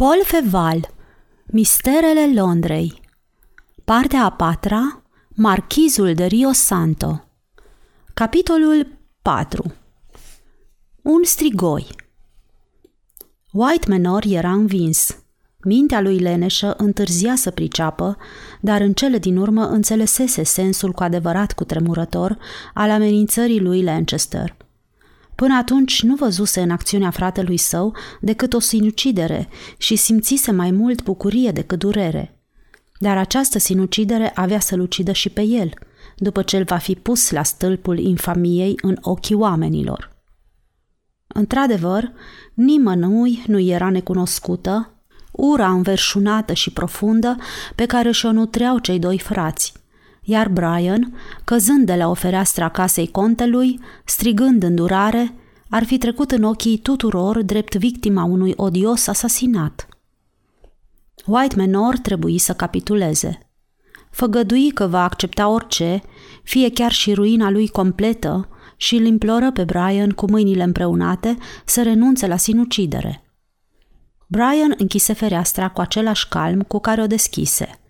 Paul Feval Misterele Londrei Partea a patra Marchizul de Rio Santo Capitolul 4 Un strigoi. White Menor era învins. Mintea lui leneșă întârzia să priceapă, dar în cele din urmă înțelesese sensul cu adevărat cutremurător al amenințării lui Lancaster – Până atunci nu văzuse în acțiunea fratelui său decât o sinucidere și simțise mai mult bucurie decât durere. Dar această sinucidere avea să-l ucidă și pe el, după ce el va fi pus la stâlpul infamiei în ochii oamenilor. Într-adevăr, nimănui nu era necunoscută ura înverșunată și profundă pe care și-o nutreau cei doi frați, iar Brian, căzând de la o fereastră a casei contelui, strigând în durare, ar fi trecut în ochii tuturor drept victima unui odios asasinat. White Menor trebuie să capituleze. Făgădui că va accepta orice, fie chiar și ruina lui completă, și îl imploră pe Brian cu mâinile împreunate să renunțe la sinucidere. Brian închise fereastra cu același calm cu care o deschise –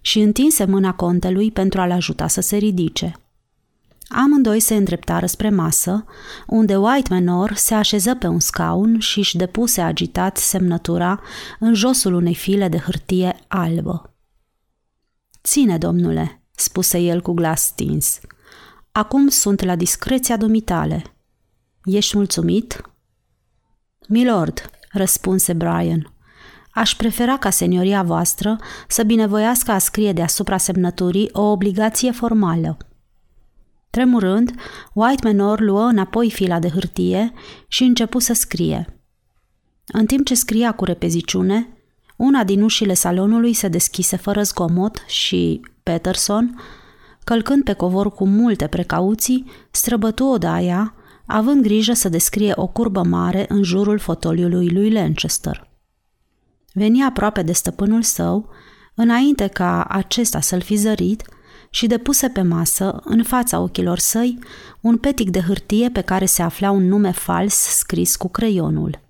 și întinse mâna contelui pentru a-l ajuta să se ridice. Amândoi se îndreptară spre masă, unde White Menor se așeză pe un scaun și își depuse agitat semnătura în josul unei file de hârtie albă. Ține, domnule, spuse el cu glas stins. Acum sunt la discreția dumitale. Ești mulțumit? Milord, răspunse Brian. Aș prefera ca senioria voastră să binevoiască a scrie deasupra semnăturii o obligație formală. Tremurând, White Manor luă înapoi fila de hârtie și începu să scrie. În timp ce scria cu repeziciune, una din ușile salonului se deschise fără zgomot și Peterson, călcând pe covor cu multe precauții, străbătu odaia, având grijă să descrie o curbă mare în jurul fotoliului lui Lancaster. Veni aproape de stăpânul său, înainte ca acesta să-l fi zărit, și depuse pe masă, în fața ochilor săi, un petic de hârtie pe care se afla un nume fals scris cu creionul.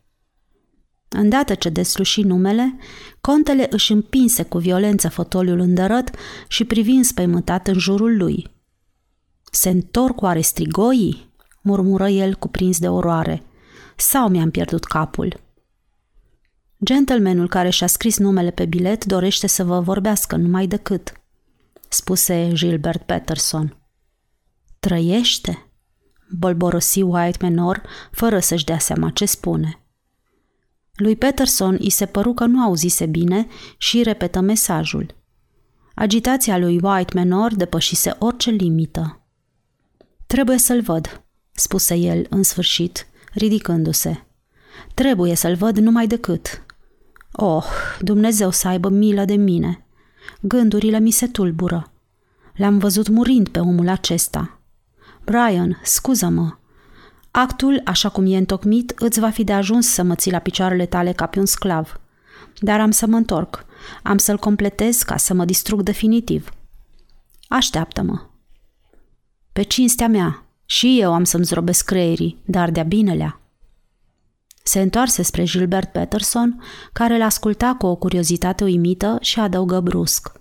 Îndată ce desluși numele, contele își împinse cu violență fotoliul îndărăt și privi înspăimântat în jurul lui. Se întorc oare strigoii?" murmură el cuprins de oroare. Sau mi-am pierdut capul?" Gentlemanul care și-a scris numele pe bilet dorește să vă vorbească numai decât, spuse Gilbert Patterson. Trăiește? Bolborosi White Menor, fără să-și dea seama ce spune. Lui Peterson îi se păru că nu auzise bine și repetă mesajul. Agitația lui White Menor depășise orice limită. Trebuie să-l văd, spuse el în sfârșit, ridicându-se. Trebuie să-l văd numai decât. Oh, Dumnezeu să aibă milă de mine. Gândurile mi se tulbură. L-am văzut murind pe omul acesta. Brian, scuză-mă. Actul, așa cum e întocmit, îți va fi de ajuns să mă ții la picioarele tale ca pe un sclav. Dar am să mă întorc. Am să-l completez ca să mă distrug definitiv. Așteaptă-mă. Pe cinstea mea, și eu am să-mi zrobesc creierii, dar de-a binelea. Se întoarse spre Gilbert Peterson, care îl asculta cu o curiozitate uimită și adăugă brusc.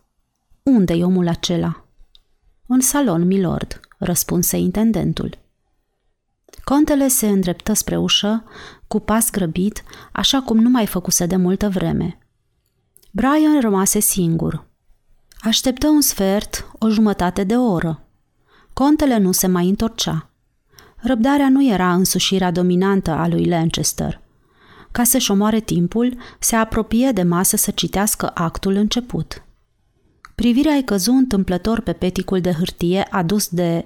Unde-i omul acela? În salon, milord, răspunse intendentul. Contele se îndreptă spre ușă, cu pas grăbit, așa cum nu mai făcuse de multă vreme. Brian rămase singur. Așteptă un sfert, o jumătate de oră. Contele nu se mai întorcea. Răbdarea nu era însușirea dominantă a lui Lancaster. Ca să-și omoare timpul, se apropie de masă să citească actul început. Privirea îi căzu întâmplător pe peticul de hârtie adus de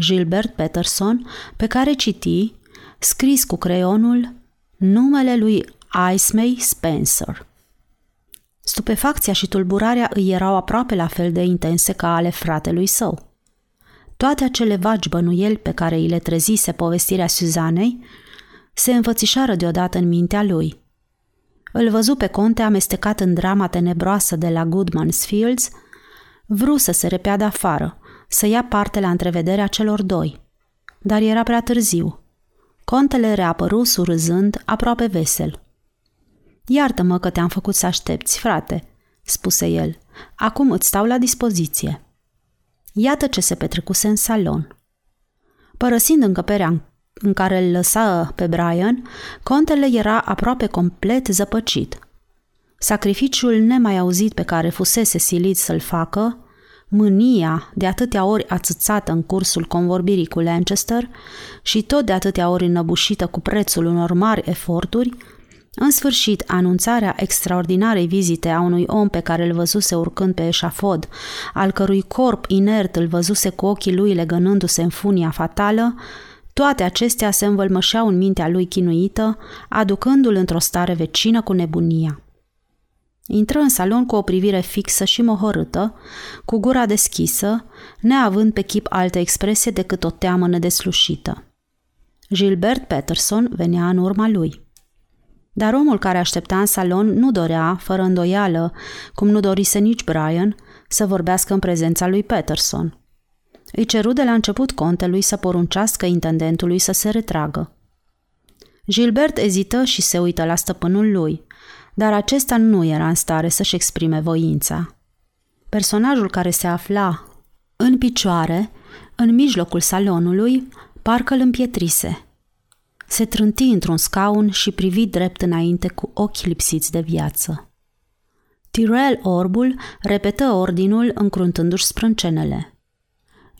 Gilbert Peterson, pe care citi, scris cu creionul, numele lui Ismay Spencer. Stupefacția și tulburarea îi erau aproape la fel de intense ca ale fratelui său. Toate acele vagi bănuieli pe care îi le trezise povestirea Suzanei se înfățișară deodată în mintea lui. Îl văzu pe conte amestecat în drama tenebroasă de la Goodman's Fields, vru să se repeadă afară, să ia parte la întrevederea celor doi. Dar era prea târziu. Contele reapăru surâzând, aproape vesel. Iartă-mă că te-am făcut să aștepți, frate, spuse el. Acum îți stau la dispoziție. Iată ce se petrecuse în salon. Părăsind încăperea în care îl lăsa pe Brian, contele era aproape complet zăpăcit. Sacrificiul nemai auzit pe care fusese silit să-l facă, mânia de atâtea ori ațățată în cursul convorbirii cu Lancaster și tot de atâtea ori înăbușită cu prețul unor mari eforturi, în sfârșit, anunțarea extraordinarei vizite a unui om pe care îl văzuse urcând pe eșafod, al cărui corp inert îl văzuse cu ochii lui legănându-se în funia fatală, toate acestea se învălmășeau în mintea lui chinuită, aducându-l într-o stare vecină cu nebunia. Intră în salon cu o privire fixă și mohorâtă, cu gura deschisă, neavând pe chip altă expresie decât o teamă nedeslușită. Gilbert Peterson venea în urma lui. Dar omul care aștepta în salon nu dorea, fără îndoială, cum nu dorise nici Brian, să vorbească în prezența lui Peterson. Îi ceru de la început contelui să poruncească intendentului să se retragă. Gilbert ezită și se uită la stăpânul lui, dar acesta nu era în stare să-și exprime voința. Personajul care se afla în picioare, în mijlocul salonului, parcă îl împietrise. Se trânti într-un scaun și privi drept înainte cu ochi lipsiți de viață. Tyrell Orbul repetă ordinul încruntându-și sprâncenele.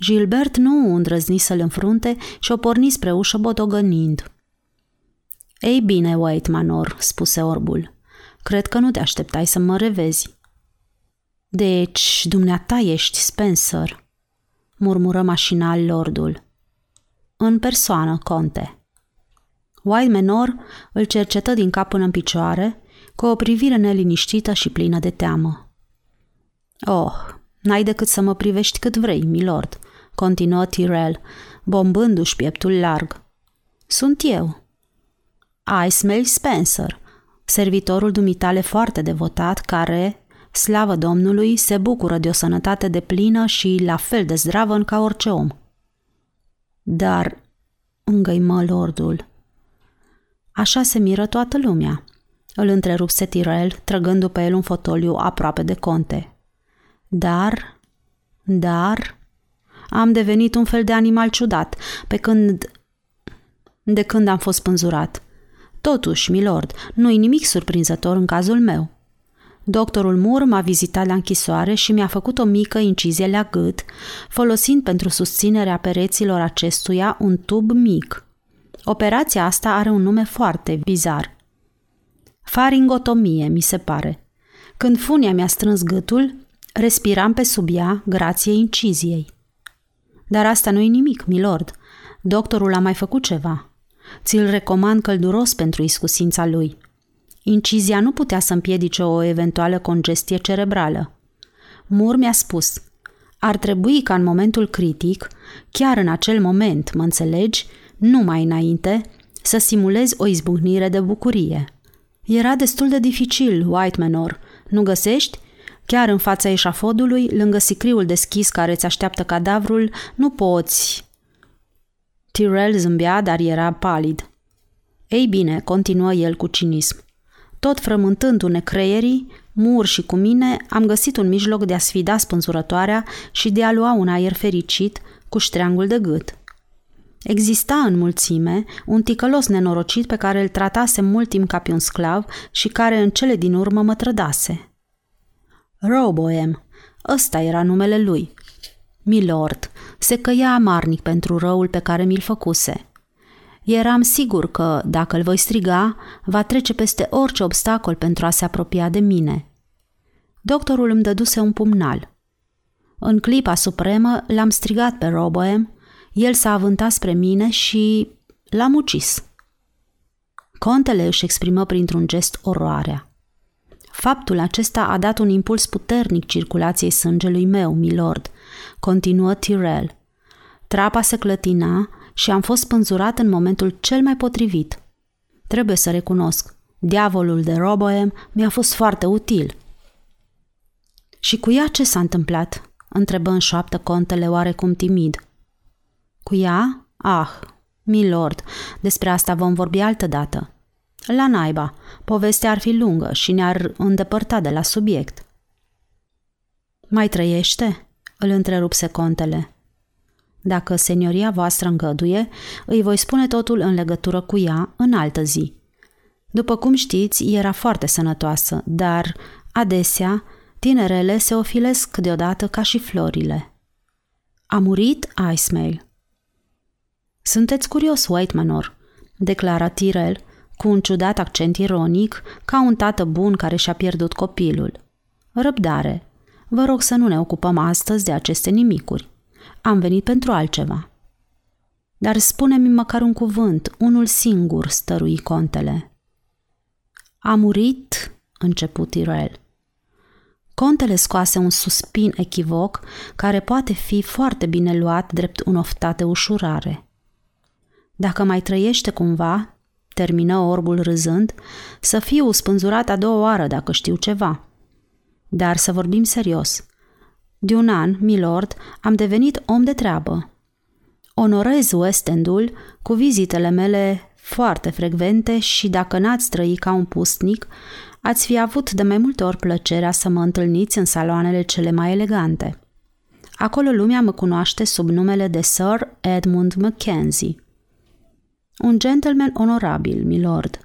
Gilbert nu îndrăzni să-l înfrunte și o porni spre ușă bodogănind. Ei bine, White Manor, spuse Orbul. Cred că nu te așteptai să mă revezi. Deci, dumneata ești Spencer, murmură mașinal lordul. În persoană, conte. White Menor îl cercetă din cap până în picioare, cu o privire neliniștită și plină de teamă. Oh, n-ai decât să mă privești cât vrei, milord, continuă Tyrell, bombându-și pieptul larg. Sunt eu. I smell Spencer, servitorul dumitale foarte devotat care, slavă Domnului, se bucură de o sănătate de plină și la fel de zdravă ca orice om. Dar, îngăimă lordul, Așa se miră toată lumea. Îl întrerupse Tirel, trăgându pe el un fotoliu aproape de conte. Dar, dar, am devenit un fel de animal ciudat, pe când... de când am fost pânzurat. Totuși, milord, nu-i nimic surprinzător în cazul meu. Doctorul Moore m-a vizitat la închisoare și mi-a făcut o mică incizie la gât, folosind pentru susținerea pereților acestuia un tub mic. Operația asta are un nume foarte bizar. Faringotomie, mi se pare. Când funia mi-a strâns gâtul, respiram pe sub ea grație inciziei. Dar asta nu-i nimic, milord. Doctorul a mai făcut ceva. Ți-l recomand călduros pentru iscusința lui. Incizia nu putea să împiedice o eventuală congestie cerebrală. Mur mi-a spus, ar trebui ca în momentul critic, chiar în acel moment, mă înțelegi, nu mai înainte, să simulezi o izbucnire de bucurie. Era destul de dificil, White Manor, nu găsești? Chiar în fața eșafodului, lângă sicriul deschis care îți așteaptă cadavrul, nu poți... Tyrell zâmbea, dar era palid. Ei bine, continuă el cu cinism. Tot frământându-ne creierii, Mur și cu mine am găsit un mijloc de a sfida spânzurătoarea și de a lua un aer fericit cu ștreangul de gât. Exista în mulțime un ticălos nenorocit pe care îl tratase mult timp ca pe un sclav și care în cele din urmă mă trădase. Roboem, ăsta era numele lui. Milord, se căia amarnic pentru răul pe care mi-l făcuse. Eram sigur că, dacă îl voi striga, va trece peste orice obstacol pentru a se apropia de mine. Doctorul îmi dăduse un pumnal. În clipa supremă l-am strigat pe Roboem el s-a avântat spre mine și l-am ucis. Contele își exprimă printr-un gest oroarea. Faptul acesta a dat un impuls puternic circulației sângelui meu, milord, continuă Tyrell. Trapa se clătina și am fost spânzurat în momentul cel mai potrivit. Trebuie să recunosc, diavolul de Roboem mi-a fost foarte util. Și cu ea ce s-a întâmplat? întrebă în șoaptă contele oarecum timid. Cu ea? Ah, milord, despre asta vom vorbi altă dată. La naiba, povestea ar fi lungă și ne-ar îndepărta de la subiect. Mai trăiește? îl întrerupse contele. Dacă senioria voastră îngăduie, îi voi spune totul în legătură cu ea în altă zi. După cum știți, era foarte sănătoasă, dar, adesea, tinerele se ofilesc deodată ca și florile. A murit Icemail. Sunteți curios, White Manor, declara Tirel, cu un ciudat accent ironic, ca un tată bun care și-a pierdut copilul. Răbdare. Vă rog să nu ne ocupăm astăzi de aceste nimicuri. Am venit pentru altceva. Dar spune-mi măcar un cuvânt, unul singur, stărui contele. A murit, început Tirel. Contele scoase un suspin echivoc care poate fi foarte bine luat drept un oftate ușurare. Dacă mai trăiește cumva, termină orbul râzând, să fiu spânzurat a doua oară dacă știu ceva. Dar să vorbim serios. De un an, milord, am devenit om de treabă. Onorez West Endul cu vizitele mele foarte frecvente și dacă n-ați trăi ca un pustnic, ați fi avut de mai multe ori plăcerea să mă întâlniți în saloanele cele mai elegante. Acolo lumea mă cunoaște sub numele de Sir Edmund Mackenzie. Un gentleman onorabil, milord,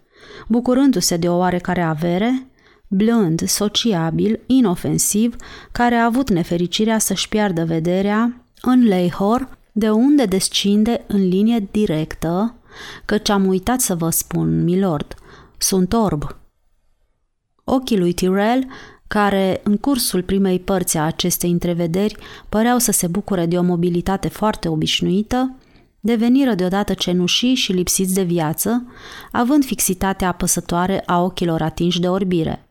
bucurându-se de o oarecare avere, blând, sociabil, inofensiv, care a avut nefericirea să-și piardă vederea în Leihor, de unde descinde în linie directă, căci am uitat să vă spun, milord, sunt orb. Ochii lui Tyrell, care în cursul primei părți a acestei întrevederi păreau să se bucure de o mobilitate foarte obișnuită, deveniră deodată cenușii și lipsiți de viață, având fixitatea apăsătoare a ochilor atinși de orbire.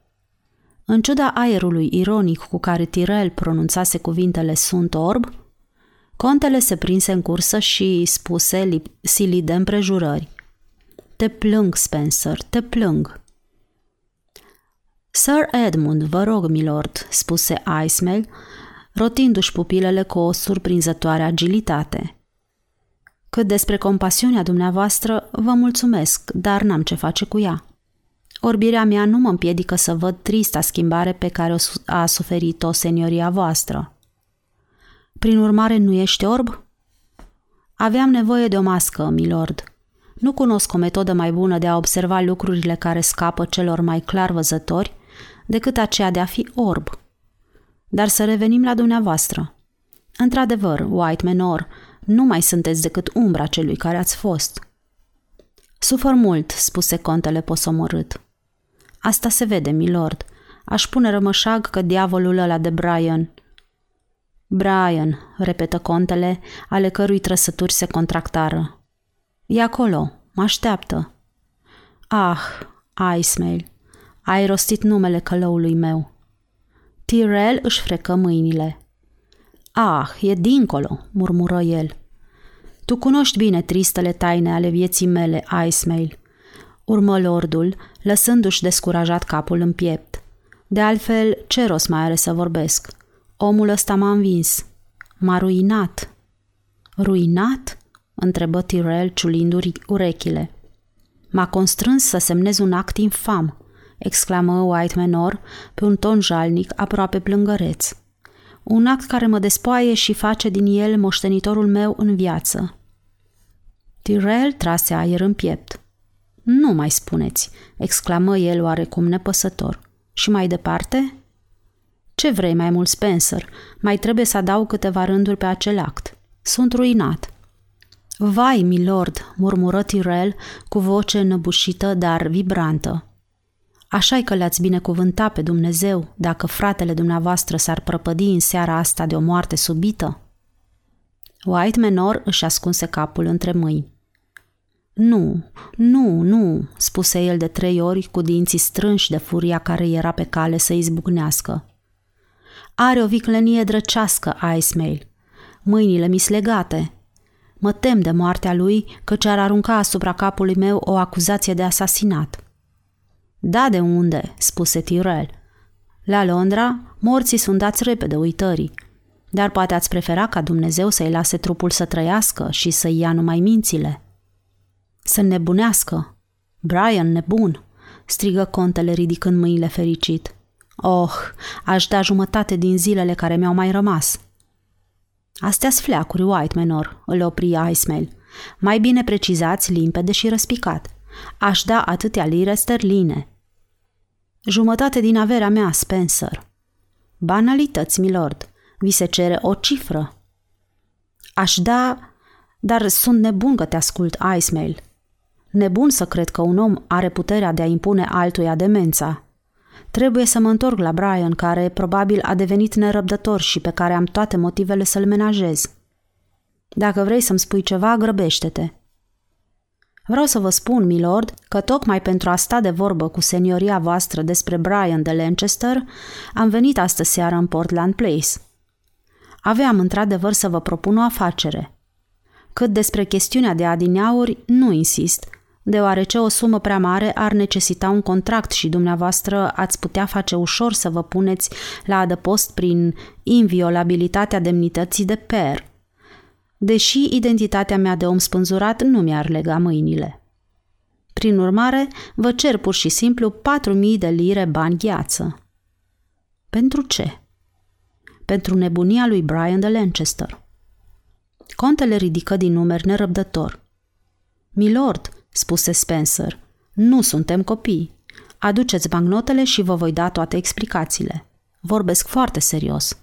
În ciuda aerului ironic cu care Tirel pronunțase cuvintele sunt orb, contele se prinse în cursă și spuse silit de împrejurări. Te plâng, Spencer, te plâng. Sir Edmund, vă rog, milord, spuse Icemail, rotindu-și pupilele cu o surprinzătoare agilitate – cât despre compasiunea dumneavoastră, vă mulțumesc, dar n-am ce face cu ea. Orbirea mea nu mă împiedică să văd trista schimbare pe care a suferit-o senioria voastră. Prin urmare, nu ești orb? Aveam nevoie de o mască, milord. Nu cunosc o metodă mai bună de a observa lucrurile care scapă celor mai clar văzători decât aceea de a fi orb. Dar să revenim la dumneavoastră. Într-adevăr, White Menor, nu mai sunteți decât umbra celui care ați fost. Sufăr mult, spuse contele posomorât. Asta se vede, milord. Aș pune rămășag că diavolul ăla de Brian... Brian, repetă contele, ale cărui trăsături se contractară. E acolo, mă așteaptă. Ah, Icemail, ai rostit numele călăului meu. Tyrell își frecă mâinile. Ah, e dincolo, murmură el. Tu cunoști bine tristele taine ale vieții mele, Icemail. Urmă lordul, lăsându-și descurajat capul în piept. De altfel, ce rost mai are să vorbesc? Omul ăsta m-a învins. M-a ruinat. Ruinat? întrebă Tyrell ciulind urechile. M-a constrâns să semnez un act infam, exclamă White Menor pe un ton jalnic, aproape plângăreț un act care mă despoaie și face din el moștenitorul meu în viață. Tyrell trase aer în piept. Nu mai spuneți, exclamă el oarecum nepăsător. Și mai departe? Ce vrei mai mult, Spencer? Mai trebuie să adaug câteva rânduri pe acel act. Sunt ruinat. Vai, milord, murmură Tyrell cu voce înăbușită, dar vibrantă. Așa că le-ați binecuvânta pe Dumnezeu dacă fratele dumneavoastră s-ar prăpădi în seara asta de o moarte subită? White Menor își ascunse capul între mâini. Nu, nu, nu, spuse el de trei ori cu dinții strânși de furia care era pe cale să izbucnească. Are o viclenie drăcească, Icemail. Mâinile mi legate. Mă tem de moartea lui căci ar arunca asupra capului meu o acuzație de asasinat. Da, de unde?" spuse Tyrell. La Londra, morții sunt dați repede uitării, dar poate ați prefera ca Dumnezeu să-i lase trupul să trăiască și să-i ia numai mințile." Să nebunească. Brian, nebun!" strigă contele ridicând mâinile fericit. Oh, aș da jumătate din zilele care mi-au mai rămas. astea sunt fleacuri, White Menor, îl opri Icemail. Mai bine precizați, limpede și răspicat. Aș da atâtea lire sterline. Jumătate din averea mea, Spencer. Banalități, milord. Vi se cere o cifră. Aș da... Dar sunt nebun că te ascult, Icemail. Nebun să cred că un om are puterea de a impune altuia demența. Trebuie să mă întorc la Brian, care probabil a devenit nerăbdător și pe care am toate motivele să-l menajez. Dacă vrei să-mi spui ceva, grăbește-te. Vreau să vă spun, milord, că tocmai pentru a sta de vorbă cu senioria voastră despre Brian de Lancaster, am venit astă seară în Portland Place. Aveam într-adevăr să vă propun o afacere. Cât despre chestiunea de adineauri, nu insist, deoarece o sumă prea mare ar necesita un contract și dumneavoastră ați putea face ușor să vă puneți la adăpost prin inviolabilitatea demnității de per, deși identitatea mea de om spânzurat nu mi-ar lega mâinile. Prin urmare, vă cer pur și simplu 4.000 de lire bani gheață. Pentru ce? Pentru nebunia lui Brian de Lancaster. Contele ridică din numeri nerăbdător. Milord, spuse Spencer, nu suntem copii. Aduceți bancnotele și vă voi da toate explicațiile. Vorbesc foarte serios.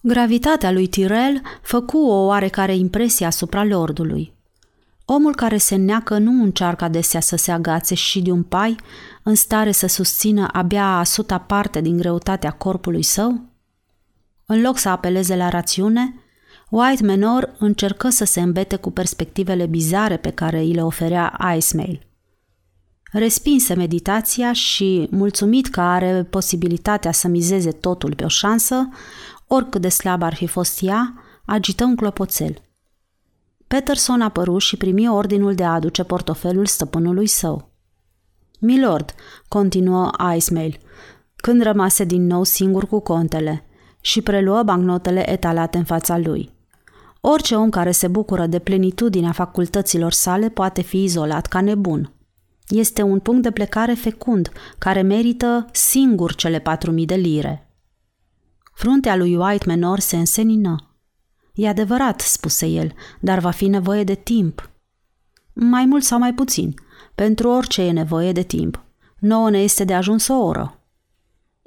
Gravitatea lui Tyrell făcu o oarecare impresie asupra lordului. Omul care se neacă nu încearcă adesea să se agațe și de un pai, în stare să susțină abia a suta parte din greutatea corpului său? În loc să apeleze la rațiune, White Menor încercă să se îmbete cu perspectivele bizare pe care îi le oferea Icemail. Respinse meditația și, mulțumit că are posibilitatea să mizeze totul pe o șansă, oricât de slab ar fi fost ea, agită un clopoțel. Peterson apăru și primi ordinul de a aduce portofelul stăpânului său. Milord, continuă Icemail, când rămase din nou singur cu contele și preluă bancnotele etalate în fața lui. Orice om care se bucură de plenitudinea facultăților sale poate fi izolat ca nebun. Este un punct de plecare fecund, care merită singur cele patru mii de lire. Fruntea lui White Menor se însenină. E adevărat, spuse el, dar va fi nevoie de timp. Mai mult sau mai puțin. Pentru orice e nevoie de timp. Nouă ne este de ajuns o oră.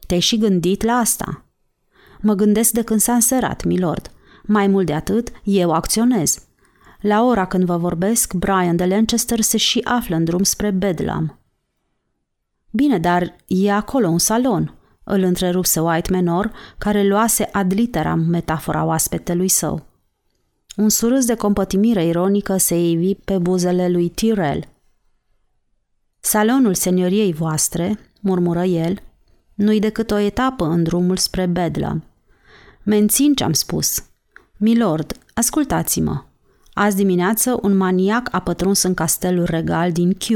Te-ai și gândit la asta? Mă gândesc de când s-a înserat, milord. Mai mult de atât, eu acționez. La ora când vă vorbesc, Brian de Lancaster se și află în drum spre Bedlam. Bine, dar e acolo un salon, îl întrerupse White Menor, care luase ad literam metafora oaspetelui său. Un surâs de compătimire ironică se ivi pe buzele lui Tyrell. Salonul senioriei voastre, murmură el, nu-i decât o etapă în drumul spre Bedlam. Mențin ce-am spus. Milord, ascultați-mă. Azi dimineață un maniac a pătruns în castelul regal din Q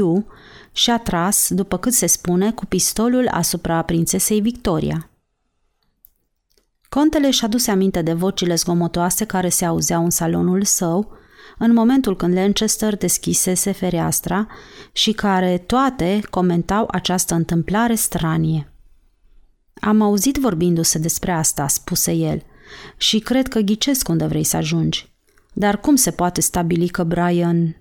și a tras, după cât se spune, cu pistolul asupra prințesei Victoria. Contele și-a dus aminte de vocile zgomotoase care se auzeau în salonul său, în momentul când Lancaster deschisese fereastra și care toate comentau această întâmplare stranie. Am auzit vorbindu-se despre asta, spuse el, și cred că ghicesc unde vrei să ajungi. Dar cum se poate stabili că Brian...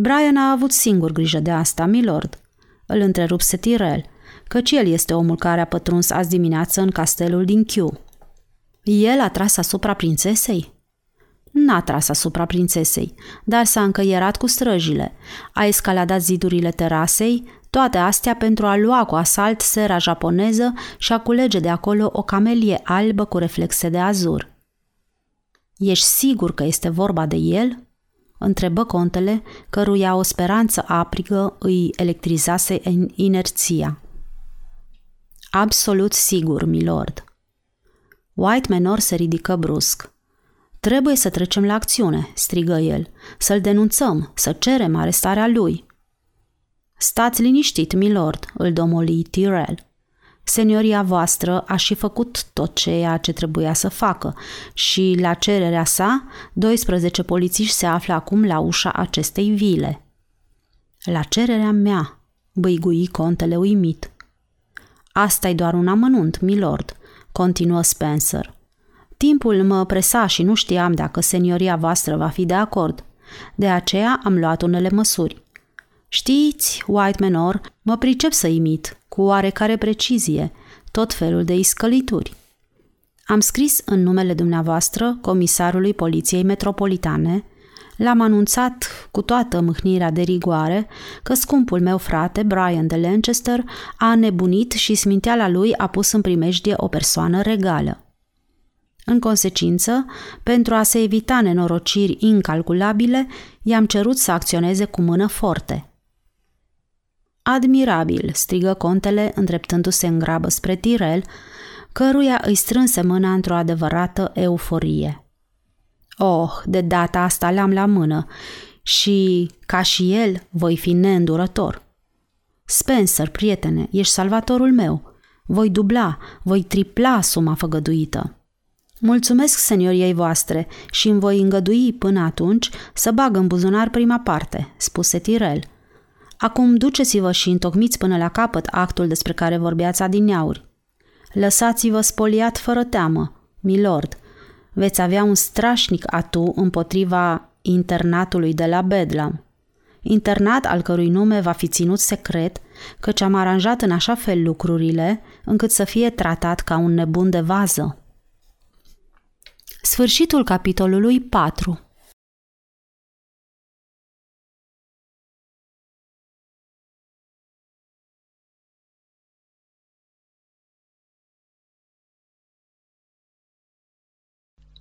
Brian a avut singur grijă de asta, milord. Îl întrerupse Tirel, căci el este omul care a pătruns azi dimineață în castelul din Q. El a tras asupra prințesei? N-a tras asupra prințesei, dar s-a încăierat cu străjile. A escaladat zidurile terasei, toate astea pentru a lua cu asalt sera japoneză și a culege de acolo o camelie albă cu reflexe de azur. Ești sigur că este vorba de el?" Întrebă contele, căruia o speranță aprigă îi electrizase în inerția. Absolut sigur, milord. White Menor se ridică brusc. Trebuie să trecem la acțiune, strigă el, să-l denunțăm, să cerem arestarea lui. Stați liniștit, milord, îl domoli Tyrell. Senioria voastră a și făcut tot ceea ce trebuia să facă și, la cererea sa, 12 polițiști se află acum la ușa acestei vile. La cererea mea, băigui contele uimit. asta e doar un amănunt, milord, continuă Spencer. Timpul mă presa și nu știam dacă senioria voastră va fi de acord. De aceea am luat unele măsuri. Știți, White Menor, mă pricep să imit, cu oarecare precizie, tot felul de iscălituri. Am scris în numele dumneavoastră comisarului Poliției Metropolitane, l-am anunțat cu toată mâhnirea de rigoare că scumpul meu frate, Brian de Lancaster, a nebunit și sminteala lui a pus în primejdie o persoană regală. În consecință, pentru a se evita nenorociri incalculabile, i-am cerut să acționeze cu mână forte. Admirabil, strigă contele, îndreptându-se în grabă spre Tirel, căruia îi strânse mâna într-o adevărată euforie. Oh, de data asta l-am la mână și, ca și el, voi fi neîndurător. Spencer, prietene, ești salvatorul meu. Voi dubla, voi tripla suma făgăduită. Mulțumesc senioriei voastre și îmi voi îngădui până atunci să bag în buzunar prima parte, spuse Tirel. Acum duceți-vă și întocmiți până la capăt actul despre care vorbeați adineauri. Lăsați-vă spoliat fără teamă, milord. Veți avea un strașnic atu împotriva internatului de la Bedlam. Internat al cărui nume va fi ținut secret, căci am aranjat în așa fel lucrurile încât să fie tratat ca un nebun de vază. Sfârșitul capitolului 4